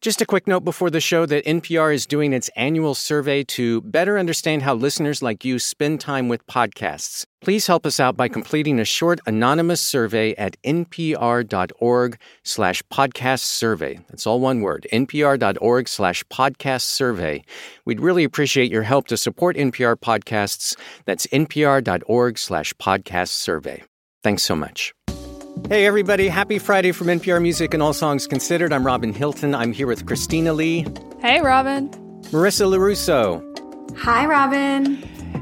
Just a quick note before the show that NPR is doing its annual survey to better understand how listeners like you spend time with podcasts. Please help us out by completing a short anonymous survey at npr.org slash podcast survey. That's all one word, npr.org slash podcast survey. We'd really appreciate your help to support NPR podcasts. That's npr.org slash podcast survey. Thanks so much. Hey, everybody. Happy Friday from NPR Music and All Songs Considered. I'm Robin Hilton. I'm here with Christina Lee. Hey, Robin. Marissa LaRusso. Hi, Robin.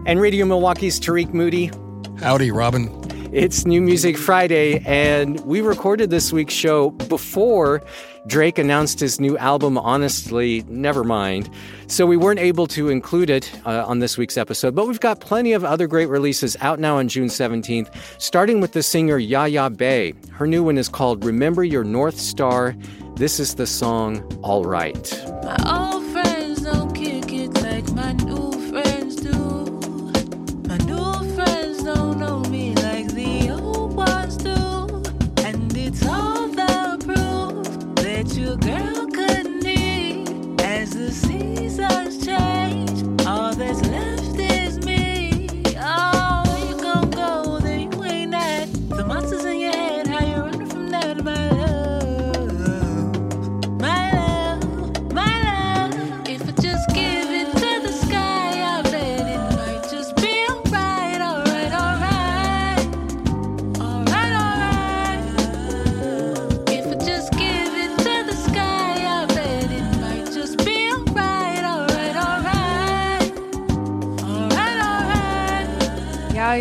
And Radio Milwaukee's Tariq Moody. Howdy, Robin. It's New Music Friday, and we recorded this week's show before Drake announced his new album, Honestly, Nevermind. So we weren't able to include it uh, on this week's episode, but we've got plenty of other great releases out now on June 17th, starting with the singer Yaya Bey. Her new one is called Remember Your North Star. This is the song All Right.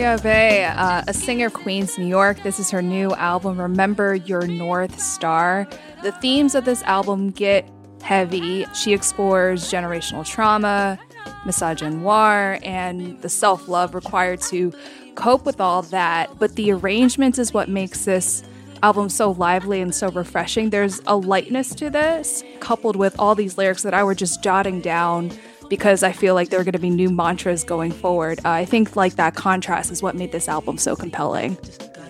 Alright. Bey, uh, a singer, Queens, New York. This is her new album, Remember Your North Star. The themes of this album get heavy. She explores generational trauma, misogynoir, and the self love required to cope with all that. But the arrangement is what makes this album so lively and so refreshing. There's a lightness to this, coupled with all these lyrics that I were just jotting down because I feel like there are going to be new mantras going forward. Uh, I think like that contrast is what made this album so compelling.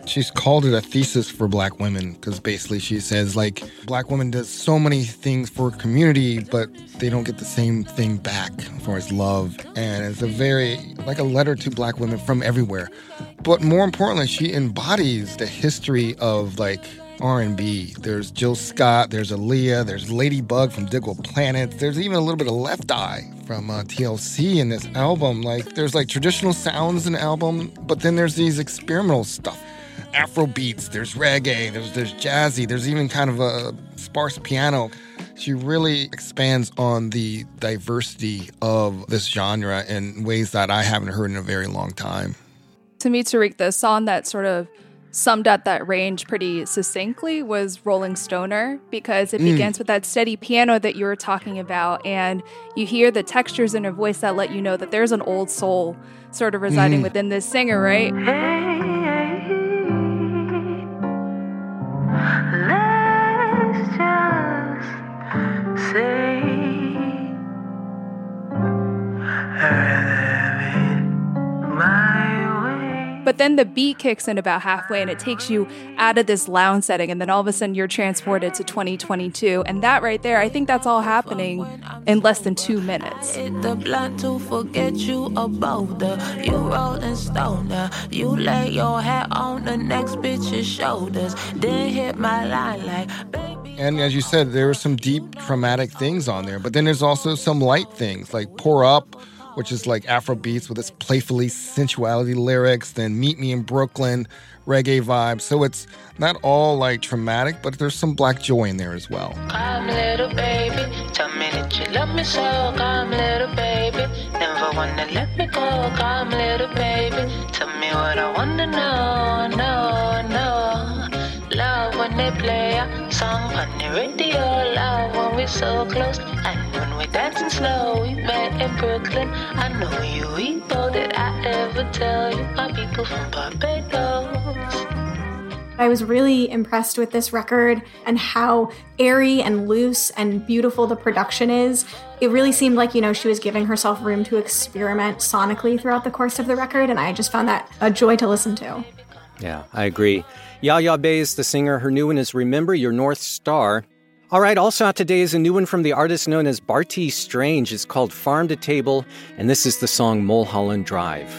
She's called it a thesis for black women because basically she says like black women does so many things for community, but they don't get the same thing back for as love. And it's a very like a letter to black women from everywhere. But more importantly, she embodies the history of like R&B. There's Jill Scott, there's Aaliyah, there's Ladybug from Digable Planet. There's even a little bit of Left Eye from uh, TLC in this album. Like there's like traditional sounds in the album, but then there's these experimental stuff. Afro beats, there's reggae, there's there's jazzy, there's even kind of a sparse piano. She really expands on the diversity of this genre in ways that I haven't heard in a very long time. To me, Tariq, the song that sort of summed up that range pretty succinctly was Rolling Stoner because it mm. begins with that steady piano that you were talking about, and you hear the textures in her voice that let you know that there's an old soul sort of residing mm. within this singer, right? Let's But then the beat kicks in about halfway and it takes you out of this lounge setting, and then all of a sudden you're transported to 2022. And that right there, I think that's all happening in less than two minutes. The blunt to forget you a boulder. You rolling stoner. You lay your hat on the next bitch's shoulders. Then hit my line like, baby. And as you said, there are some deep traumatic things on there, but then there's also some light things like Pour Up, which is like Afro beats with its playfully sensuality lyrics, then Meet Me in Brooklyn, reggae vibes. So it's not all like traumatic, but there's some black joy in there as well. Come, little baby. Tell me that you love me so. Come, little baby. Never wanna let me go. Come, little baby. Tell me what I wanna know. No, no. Love when they play a song on the radio. Love when we're so close. And when we're dancing slow, we met in Brooklyn. I know you eat all that I ever tell you. My people from Barbados. I was really impressed with this record and how airy and loose and beautiful the production is. It really seemed like, you know, she was giving herself room to experiment sonically throughout the course of the record, and I just found that a joy to listen to. Yeah, I agree. Yaya Bey is the singer. Her new one is Remember Your North Star. All right, also out today is a new one from the artist known as Bartees Strange. It's called Farm to Table, and this is the song Mulholland Drive.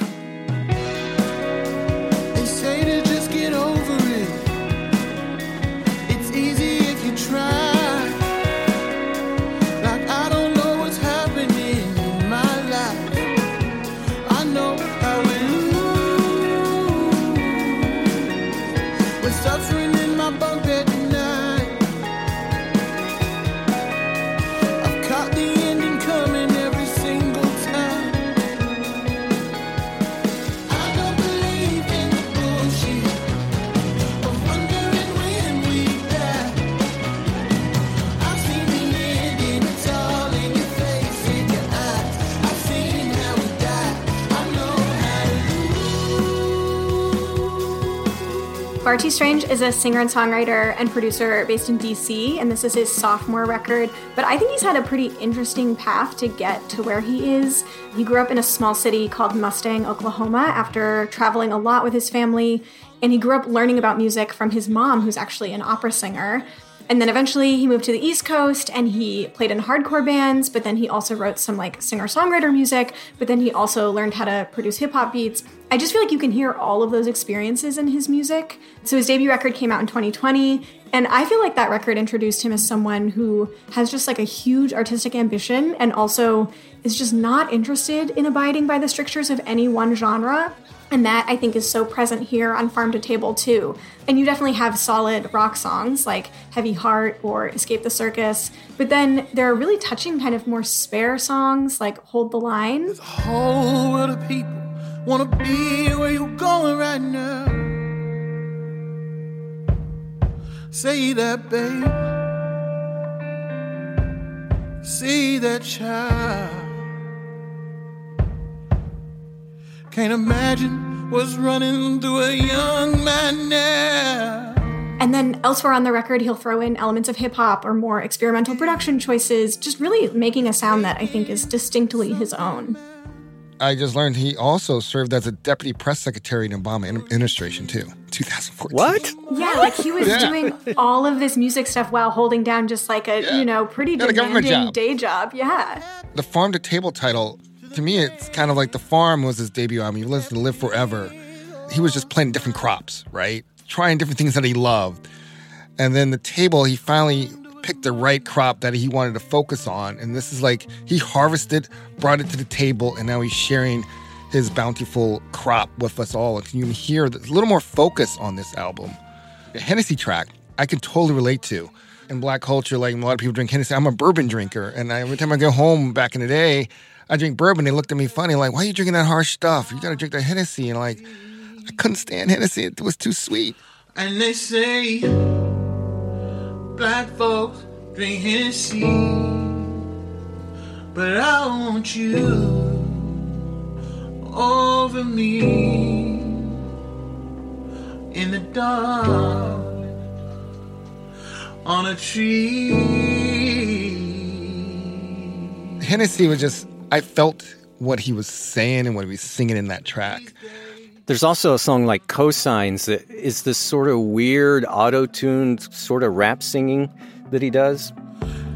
How Strange is a singer and songwriter and producer based in DC, and this is his sophomore record. But I think he's had a pretty interesting path to get to where he is. He grew up in a small city called Mustang, Oklahoma, after traveling a lot with his family, and he grew up learning about music from his mom, who's actually an opera singer. And then eventually he moved to the East Coast and he played in hardcore bands, but then he also wrote some like singer songwriter music, but then he also learned how to produce hip hop beats. I just feel like you can hear all of those experiences in his music. So his debut record came out in 2020, and I feel like that record introduced him as someone who has just like a huge artistic ambition and also is just not interested in abiding by the strictures of any one genre. And that I think is so present here on Farm to Table too. And you definitely have solid rock songs like Heavy Heart or Escape the Circus, but then there are really touching kind of more spare songs like Hold the Line. whole of people wanna be where you're going right now. Say that, babe. See that child. Can't imagine what's running through a young man now. And then elsewhere on the record, he'll throw in elements of hip hop or more experimental production choices, just really making a sound that I think is distinctly his own. I just learned he also served as a deputy press secretary in Obama administration too, 2014. What? Yeah, like he was Yeah. doing all of this music stuff while holding down just like a, Yeah. you know, pretty government demanding job. day job. Yeah. The farm to table title, to me, it's kind of like the farm was his debut album. You listen to Live Forever. He was just planting different crops, right? Trying different things that he loved. And then the table, he finally picked the right crop that he wanted to focus on. And this is like he harvested, brought it to the table, and now he's sharing his bountiful crop with us all. And you can hear a little more focus on this album. The Hennessy track, I can totally relate to. In black culture, like a lot of people drink Hennessy. I'm a bourbon drinker. And I, every time I go home back in the day, I drink bourbon. They looked at me funny, like, why are you drinking that harsh stuff? You gotta drink that Hennessy. And like, I couldn't stand Hennessy. It was too sweet. And they say black folks drink Hennessy, but I want you over me in the dark on a tree. Hennessy was just, I felt what he was saying and what he was singing in that track. There's also a song like Cosigns that is this sort of weird auto tuned sort of rap singing that he does.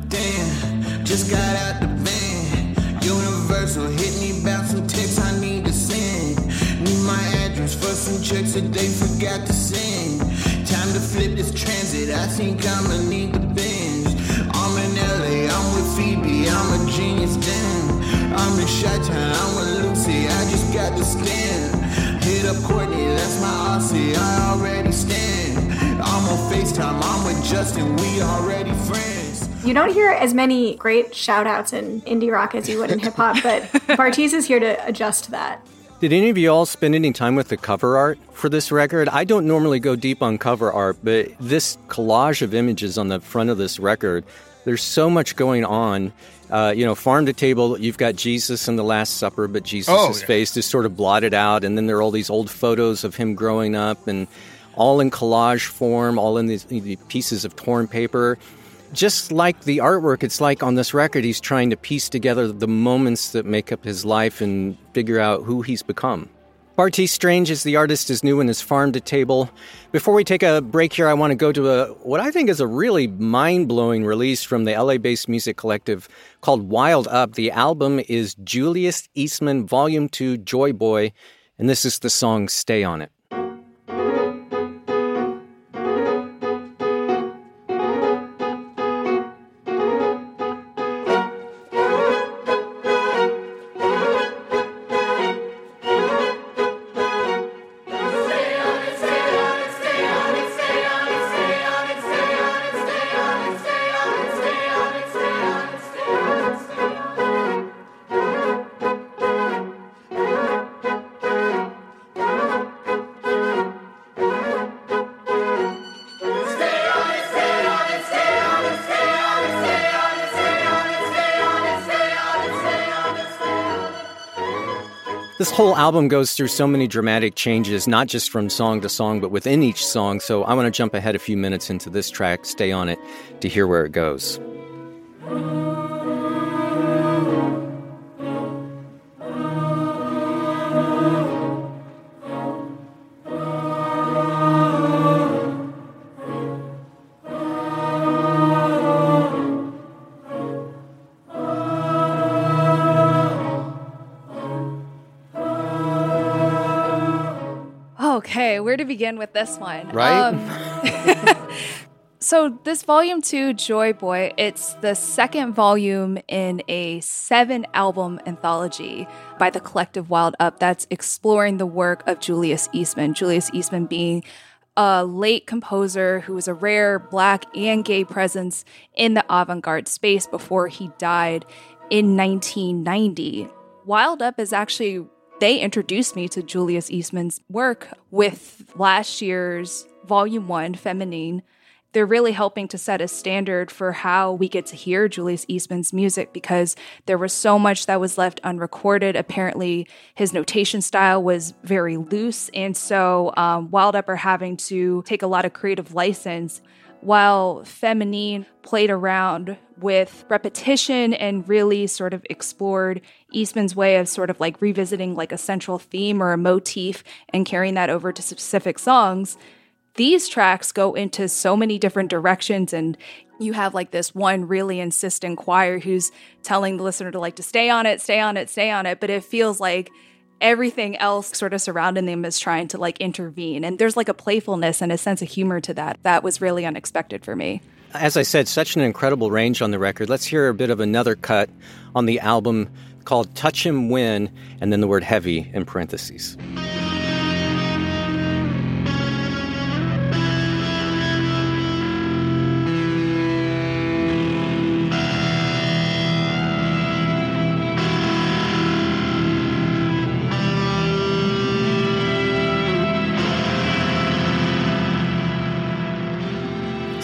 Damn, just got out the van. Universal hit me about some texts I need to send. Need my address for some checks that they forgot to send. Time to flip this transit. I think I'ma need the binge. I'm in LA, I'm with Phoebe, I'm a genius damn. I'm in Chi-Town, I'm with Lucy, I just got the scan. Hit up Courtney, that's my Aussie, I already stand. I'm on FaceTime, I'm with Justin, we already friends. You don't hear as many great shout outs in indie rock as you would in hip hop, but Bartees is here to adjust that. Did any of you all spend any time with the cover art for this record? I don't normally go deep on cover art, but this collage of images on the front of this record, there's so much going on. Uh, you know, farm to table, you've got Jesus in the Last Supper, but Jesus' Oh, yeah. face is sort of blotted out, and then there are all these old photos of him growing up, and all in collage form, all in these, these pieces of torn paper. Just like the artwork, it's like on this record, he's trying to piece together the moments that make up his life and figure out who he's become. Bartees Strange is the artist is new in his farm to table. Before we take a break here, I want to go to a what I think is a really mind-blowing release from the LA-based music collective called Wild Up. The album is Julius Eastman Volume 2 Joy Boy, and this is the song Stay on It. This whole album goes through so many dramatic changes, not just from song to song, but within each song. So I want to jump ahead a few minutes into this track, Stay on It, to hear where it goes. Begin with this one? Right? Um, so this volume two, Joy Boy, it's the second volume in a seven album anthology by the collective Wild Up that's exploring the work of Julius Eastman. Julius Eastman being a late composer who was a rare black and gay presence in the avant-garde space before he died in 1990. Wild Up is actually they introduced me to Julius Eastman's work with last year's volume 1 Feminine. They're really helping to set a standard for how we get to hear Julius Eastman's music because there was so much that was left unrecorded. Apparently, his notation style was very loose, and so um, Wild Up are having to take a lot of creative license while Feminine played around with repetition and really sort of explored Eastman's way of sort of like revisiting like a central theme or a motif and carrying that over to specific songs. These tracks go into so many different directions and you have like this one really insistent choir who's telling the listener to like to stay on it, stay on it, stay on it, but it feels like everything else sort of surrounding them is trying to like intervene. And there's like a playfulness and a sense of humor to that. That was really unexpected for me. As I said, such an incredible range on the record. Let's hear a bit of another cut on the album called Touch Him When, and then the word heavy in parentheses.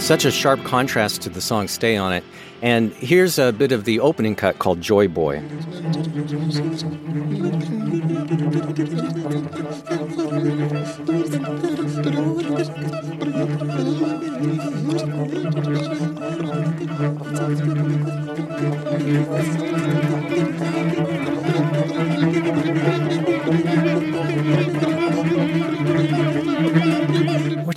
Such a sharp contrast to the song Stay on It. And here's a bit of the opening cut called Joy Boy.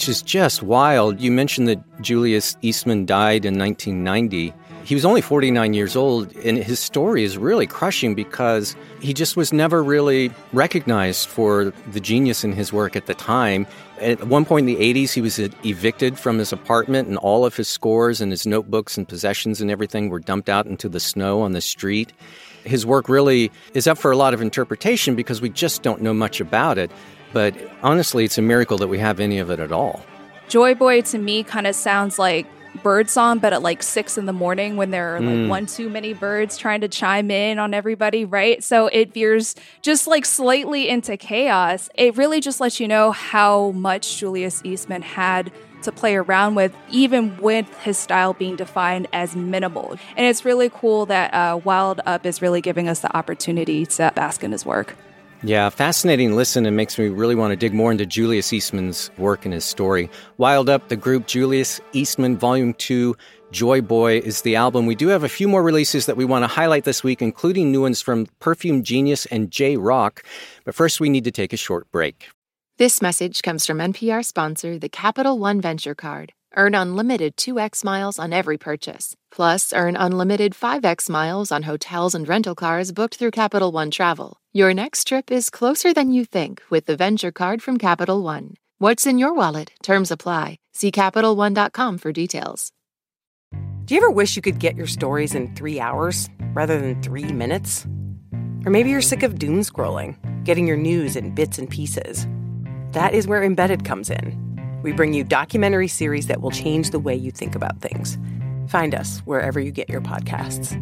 is just wild. You mentioned that Julius Eastman died in 1990. He was only 49 years old, and his story is really crushing because he just was never really recognized for the genius in his work at the time. At one point in the 80s, he was evicted from his apartment, and all of his scores and his notebooks and possessions and everything were dumped out into the snow on the street. His work really is up for a lot of interpretation because we just don't know much about it. But honestly, it's a miracle that we have any of it at all. Joy Boy to me kind of sounds like birdsong, but at like six in the morning when there are like one too many birds trying to chime in on everybody, right? So it veers just like slightly into chaos. It really just lets you know how much Julius Eastman had to play around with, even with his style being defined as minimal. And it's really cool that uh, Wild Up is really giving us the opportunity to bask in his work. Yeah, fascinating listen and makes me really want to dig more into Julius Eastman's work and his story. Wild Up, the group Julius Eastman Volume 2, Joy Boy is the album. We do have a few more releases that we want to highlight this week, including new ones from Perfume Genius and J. Rocc. But first, we need to take a short break. This message comes from NPR sponsor, the Capital One Venture Card. Earn unlimited 2x miles on every purchase. Plus, earn unlimited 5x miles on hotels and rental cars booked through Capital One Travel. Your next trip is closer than you think with the Venture Card from Capital One. What's in your wallet? Terms apply. See CapitalOne.com for details. Do you ever wish you could get your stories in three hours rather than three minutes? Or maybe you're sick of doom scrolling, getting your news in bits and pieces. That is where Embedded comes in. We bring you documentary series that will change the way you think about things. Find us wherever you get your podcasts.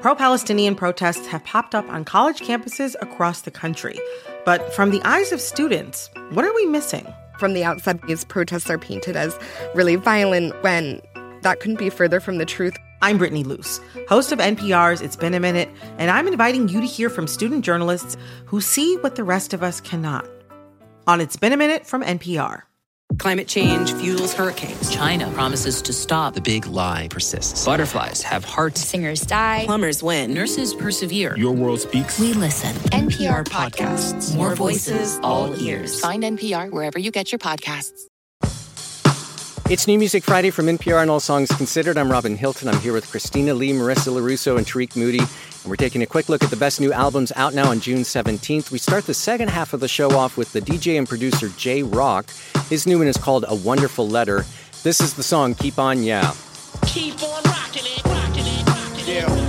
Pro Palestinian protests have popped up on college campuses across the country. But from the eyes of students, what are we missing? From the outside, these protests are painted as really violent when that couldn't be further from the truth. I'm Brittany Luce, host of NPR's It's Been a Minute, and I'm inviting you to hear from student journalists who see what the rest of us cannot. On It's Been a Minute from NPR. Climate change fuels hurricanes. China promises to stop. The big lie persists. Butterflies have hearts. Singers die. Plumbers win. Nurses persevere. Your world speaks. We listen. NPR podcasts. More voices, all ears. Find NPR wherever you get your podcasts. It's New Music Friday from NPR and All Songs Considered. I'm Robin Hilton. I'm here with Christina Lee, Marissa LaRusso, and Tariq Moody. And we're taking a quick look at the best new albums out now on June 17th. We start the second half of the show off with the DJ and producer J. Rocc. His new one is called A Wonderful Letter. This is the song Keep On Yeah. Keep on rocking it, rocking it, rocking it. Yeah.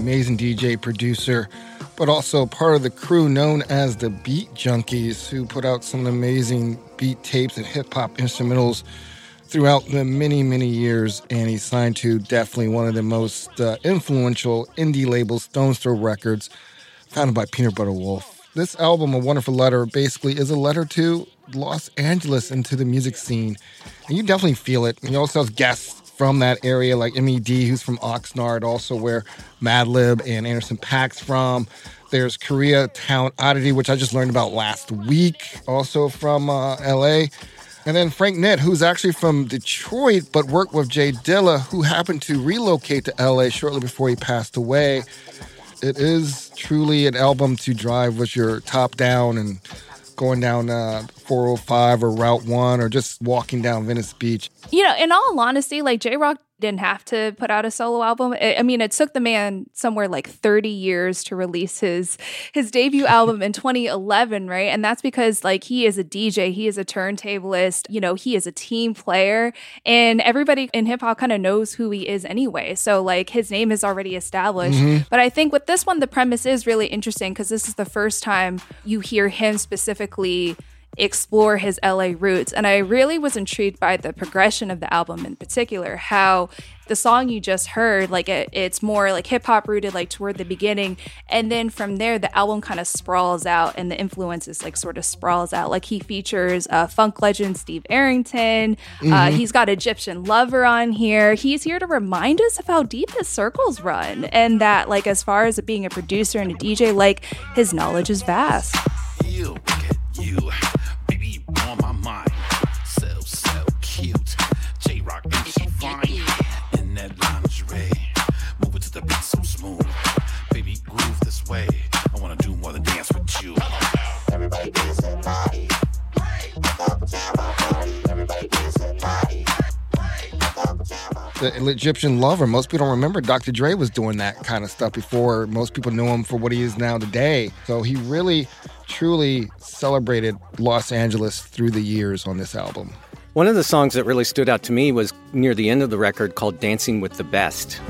Amazing DJ, producer, but also part of the crew known as the Beat Junkies, who put out some amazing beat tapes and hip hop instrumentals throughout the many, many years. And he signed to definitely one of the most uh, influential indie labels, Stones Throw Records, founded by Peanut Butter Wolf. This album, A Wonderful Letter, basically is a letter to Los Angeles and to the music scene. And you definitely feel it. And he also has guests from that area, like MED, who's from Oxnard, also where Madlib and Anderson .Paak's from. There's Koreatown Oddity, which I just learned about last week, also from uh, LA. And then Frank Nitt, who's actually from Detroit, but worked with J Dilla, who happened to relocate to LA shortly before he passed away. It is truly an album to drive with your top down and going down uh, 405 or Route 1 or just walking down Venice Beach. You know, in all honesty, like J. Rocc didn't have to put out a solo album. I mean, it took the man somewhere like 30 years to release his his debut album in 2011, right? And that's because like he is a DJ, he is a turntablist, you know, he is a team player, and everybody in hip hop kind of knows who he is anyway. So like his name is already established. Mhm. But I think with this one the premise is really interesting because this is the first time you hear him specifically explore his LA roots. And I really was intrigued by the progression of the album in particular, how the song you just heard, like it, it's more like hip hop rooted, like toward the beginning. And then from there, the album kind of sprawls out and the influences like sort of sprawls out. Like he features uh, funk legend Steve Arrington. Uh, Mhm. he's got Egyptian Lover on here. He's here to remind us of how deep his circles run and that, like, as far as being a producer and a DJ, like his knowledge is vast. You, you, you way. I wanna do more than dance with you. Everybody dance that body. Everybody dance that body. the Egyptian lover. Most people don't remember Dr. Dre was doing that kind of stuff before. Most people knew him for what he is now today. So he really, truly celebrated Los Angeles through the years on this album. One of the songs that really stood out to me was near the end of the record called Dancing with the Best.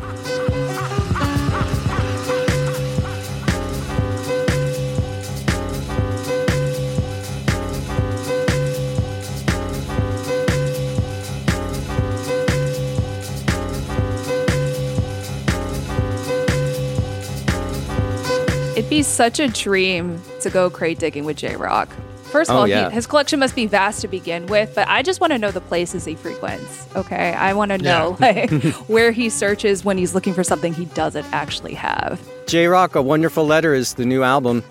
Be such a dream to go crate digging with J. Rocc. First of Oh, all, yeah. he, his collection must be vast to begin with, but I just want to know the places he frequents. Okay, I want to know Yeah. like where he searches when he's looking for something he doesn't actually have. J. Rocc, A Wonderful Letter is the new album.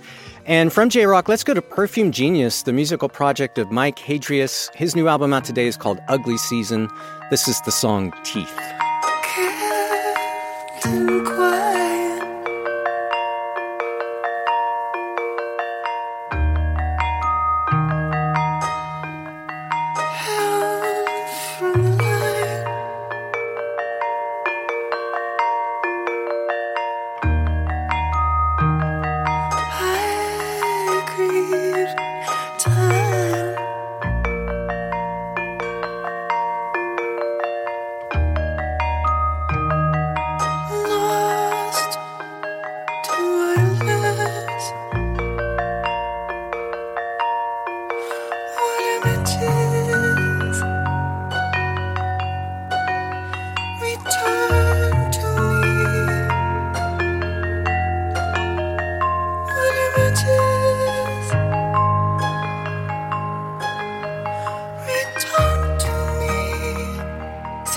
And from J. Rocc, let's go to Perfume Genius, the musical project of Mike Hadreas. His new album out today is called Ugly Season. This is the song Teeth.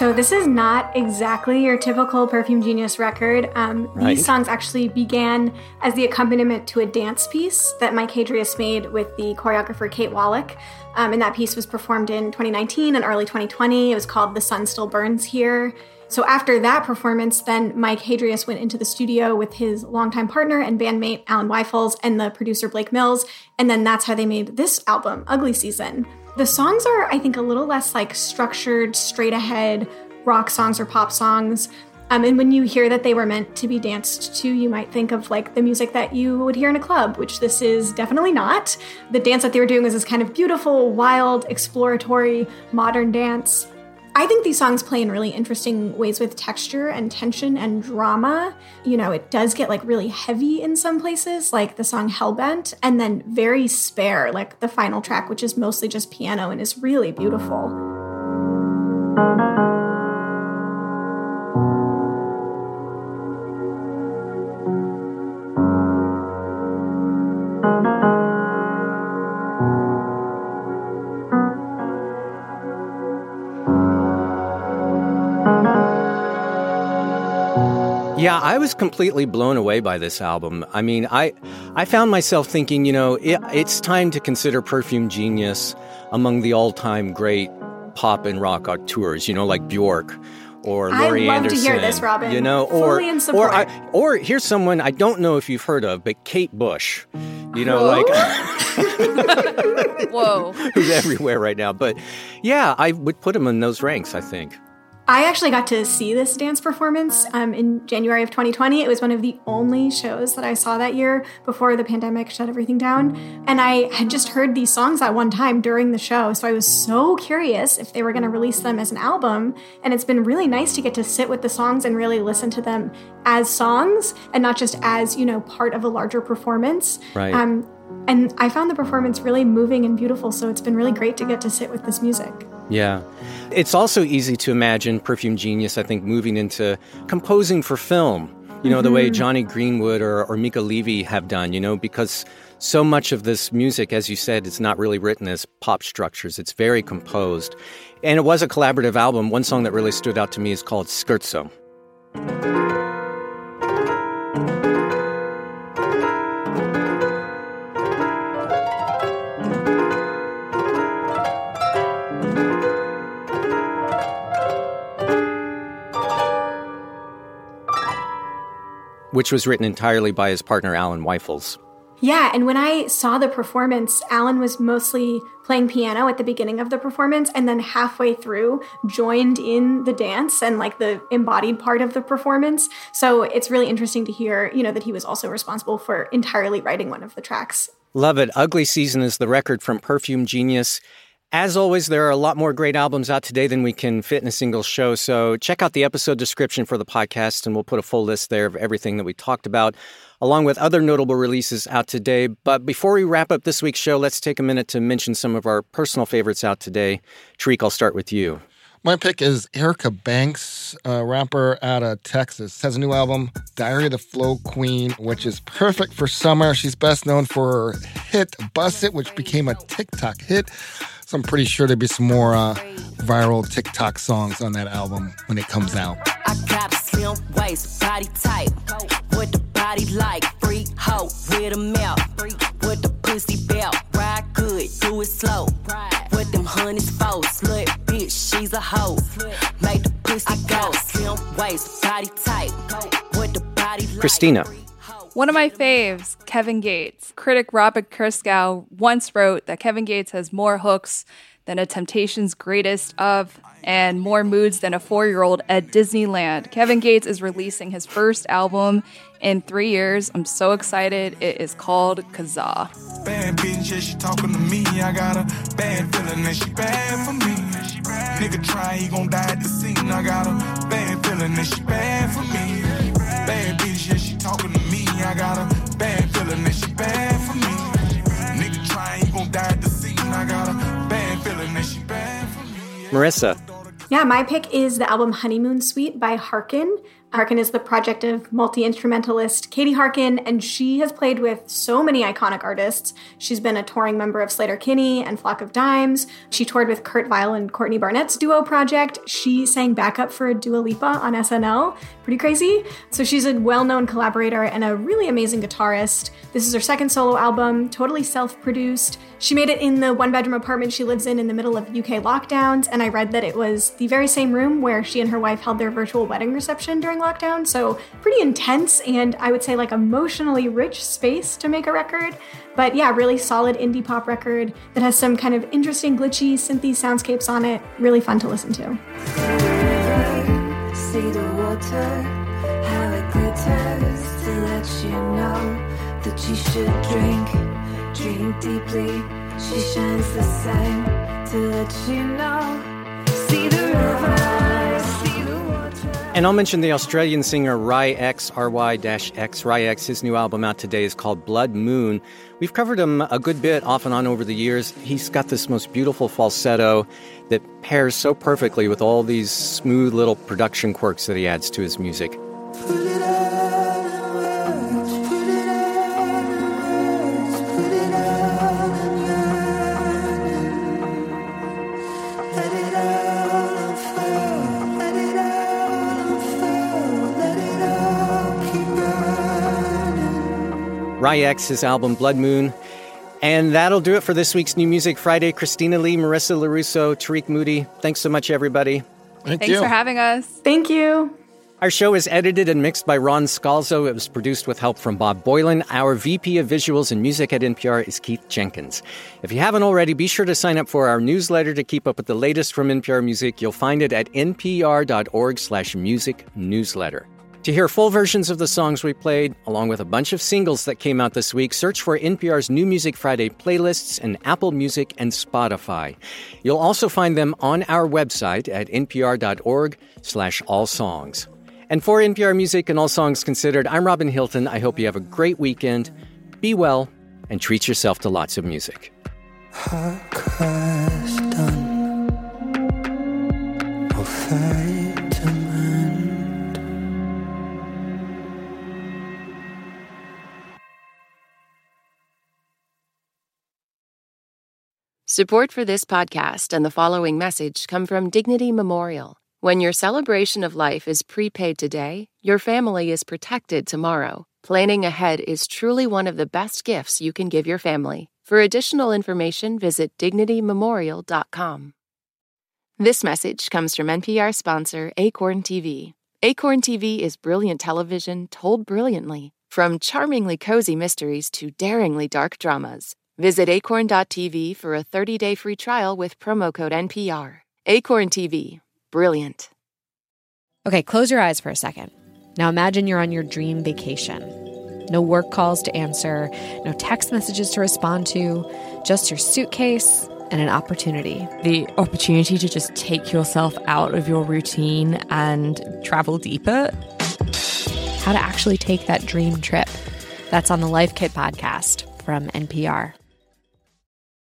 So this is not exactly your typical Perfume Genius record. Um, Right. These songs actually began as the accompaniment to a dance piece that Mike Hadreas made with the choreographer Kate Wallich. Um, and that piece was performed in 2019 and early 2020. It was called The Sun Still Burns Here. So after that performance, then Mike Hadreas went into the studio with his longtime partner and bandmate Alan Wyffels and the producer Blake Mills, and then that's how they made this album, Ugly Season. The songs are, I think, a little less like structured, straight ahead rock songs or pop songs. Um, and when you hear that they were meant to be danced to, you might think of like the music that you would hear in a club, which this is definitely not. The dance that they were doing was this kind of beautiful, wild, exploratory, modern dance. I think these songs play in really interesting ways with texture and tension and drama. You know, it does get like really heavy in some places, like the song Hellbent, and then very spare, like the final track, which is mostly just piano and is really beautiful. Was completely blown away by this album. I mean, I I found myself thinking, you know, it, it's time to consider Perfume Genius among the all-time great pop and rock auteurs, you know, like Bjork or Laurie I Laurie love to hear this, Robin. You know, or Fully in or. I, or here's someone I don't know if you've heard of, but Kate Bush. You know, like Whoa. who's everywhere right now. But yeah, I would put him in those ranks. I think. I actually got to see this dance performance um, in January of 2020. It was one of the only shows that I saw that year before the pandemic shut everything down. And I had just heard these songs at one time during the show. So I was so curious if they were going to release them as an album. And it's been really nice to get to sit with the songs and really listen to them as songs and not just as, you know, part of a larger performance. Right. Um, and I found the performance really moving and beautiful. So it's been really great to get to sit with this music. Yeah. It's also easy to imagine Perfume Genius, I think, moving into composing for film, you know, the way Mhm. Jonny Greenwood or, or Mica Levi have done, you know, because so much of this music, as you said, it's not really written as pop structures, it's very composed. And it was a collaborative album. One song that really stood out to me is called Scherzo. Which was written entirely by his partner Alan Wyffels. Yeah, and when I saw the performance, Alan was mostly playing piano at the beginning of the performance and then halfway through joined in the dance and like the embodied part of the performance. So it's really interesting to hear, you know, that he was also responsible for entirely writing one of the tracks. Love it. Ugly Season is the record from Perfume Genius. As always, there are a lot more great albums out today than we can fit in a single show. So check out the episode description for the podcast, and we'll put a full list there of everything that we talked about, along with other notable releases out today. But before we wrap up this week's show, let's take a minute to mention some of our personal favorites out today. Tariq, I'll start with you. My pick is Erica Banks, a rapper out of Texas. Has a new album, Diary of the Flow Queen, which is perfect for summer. She's best known for her hit Bust It, which became a TikTok hit. So I'm pretty sure there'll be some more uh, viral TikTok songs on that album when it comes out. I got slim waist, body. What the body like? Free hoe with a mouth. The pussy belt. Ride good, do it slow. Them honeys. Slut she's a hoe. Make the pussy go. Slim waist, body tight. What the body? Christina. One of my faves, Kevin Gates. Critic Robert Christgau once wrote that Kevin Gates has more hooks than a Temptations greatest of and more moods than a four year old at Disneyland. Kevin Gates is releasing his first album in three years. I'm so excited. It is called Khaza. Bad bitch, yeah, she talking to me. I got a bad feeling that she bad for me. Nigga try, he gon' die at the scene. I got a bad feeling that she bad for me. Bad bitch, yeah, she talking to me. I got a bad feeling that she bad for me. Nigga try, he gon' die at the scene. I got a bad feeling that she bad for me. Marissa. Yeah, my pick is the album Honeymoon Suite by Harkin. Harkin is the project of multi instrumentalist Katie Harkin, and she has played with so many iconic artists. She's been a touring member of Sleater-Kinney and Flock of Dimes. She toured with Kurt Vile and Courtney Barnett's duo project. She sang backup for Dua Lipa on SNL. Pretty crazy. So she's a well known collaborator and a really amazing guitarist. This is her second solo album, totally self produced. She made it in the one bedroom apartment she lives in in the middle of UK lockdowns, and I read that it was the very same room where she and her wife held their virtual wedding reception during lockdown. So, pretty intense and I would say like emotionally rich space to make a record. But yeah, really solid indie pop record that has some kind of interesting glitchy synthy soundscapes on it. Really fun to listen to. See the water, how it glitters to let you know that you should drink, drink deeply. She shines the same to let you know. See the river. And I'll mention the Australian singer Ry X, R-Y X. Ry X, his new album out today is called Blood Moon. We've covered him a good bit off and on over the years. He's got this most beautiful falsetto that pairs so perfectly with all these smooth little production quirks that he adds to his music. Ry X, his album Blood Moon. And that'll do it for this week's New Music Friday. Christina Lee, Marissa LaRusso, Tariq Moody. Thanks so much, everybody. Thank Thanks for having us. Thank you. Our show is edited and mixed by Ron Scalzo. It was produced with help from Bob Boylan. Our VP of Visuals and Music at NPR is Keith Jenkins. If you haven't already, be sure to sign up for our newsletter to keep up with the latest from NPR Music. You'll find it at npr.org slash music newsletter. To hear full versions of the songs we played, along with a bunch of singles that came out this week, search for NPR's New Music Friday playlists in Apple Music and Spotify. You'll also find them on our website at npr.org slash all songs. And for NPR Music and All Songs Considered, I'm Robin Hilton. I hope you have a great weekend. Be well and treat yourself to lots of music. Support for this podcast and the following message come from Dignity Memorial. When your celebration of life is prepaid today, your family is protected tomorrow. Planning ahead is truly one of the best gifts you can give your family. For additional information, visit dignitymemorial.com. This message comes from NPR sponsor Acorn TV. Acorn TV is brilliant television told brilliantly. From charmingly cozy mysteries to daringly dark dramas, visit acorn.tv for a 30 day free trial with promo code NPR. Acorn TV, brilliant. Okay, close your eyes for a second. Now imagine you're on your dream vacation. No work calls to answer, no text messages to respond to, just your suitcase and an opportunity. The opportunity to just take yourself out of your routine and travel deeper. How to actually take that dream trip. That's on the Life Kit podcast from NPR.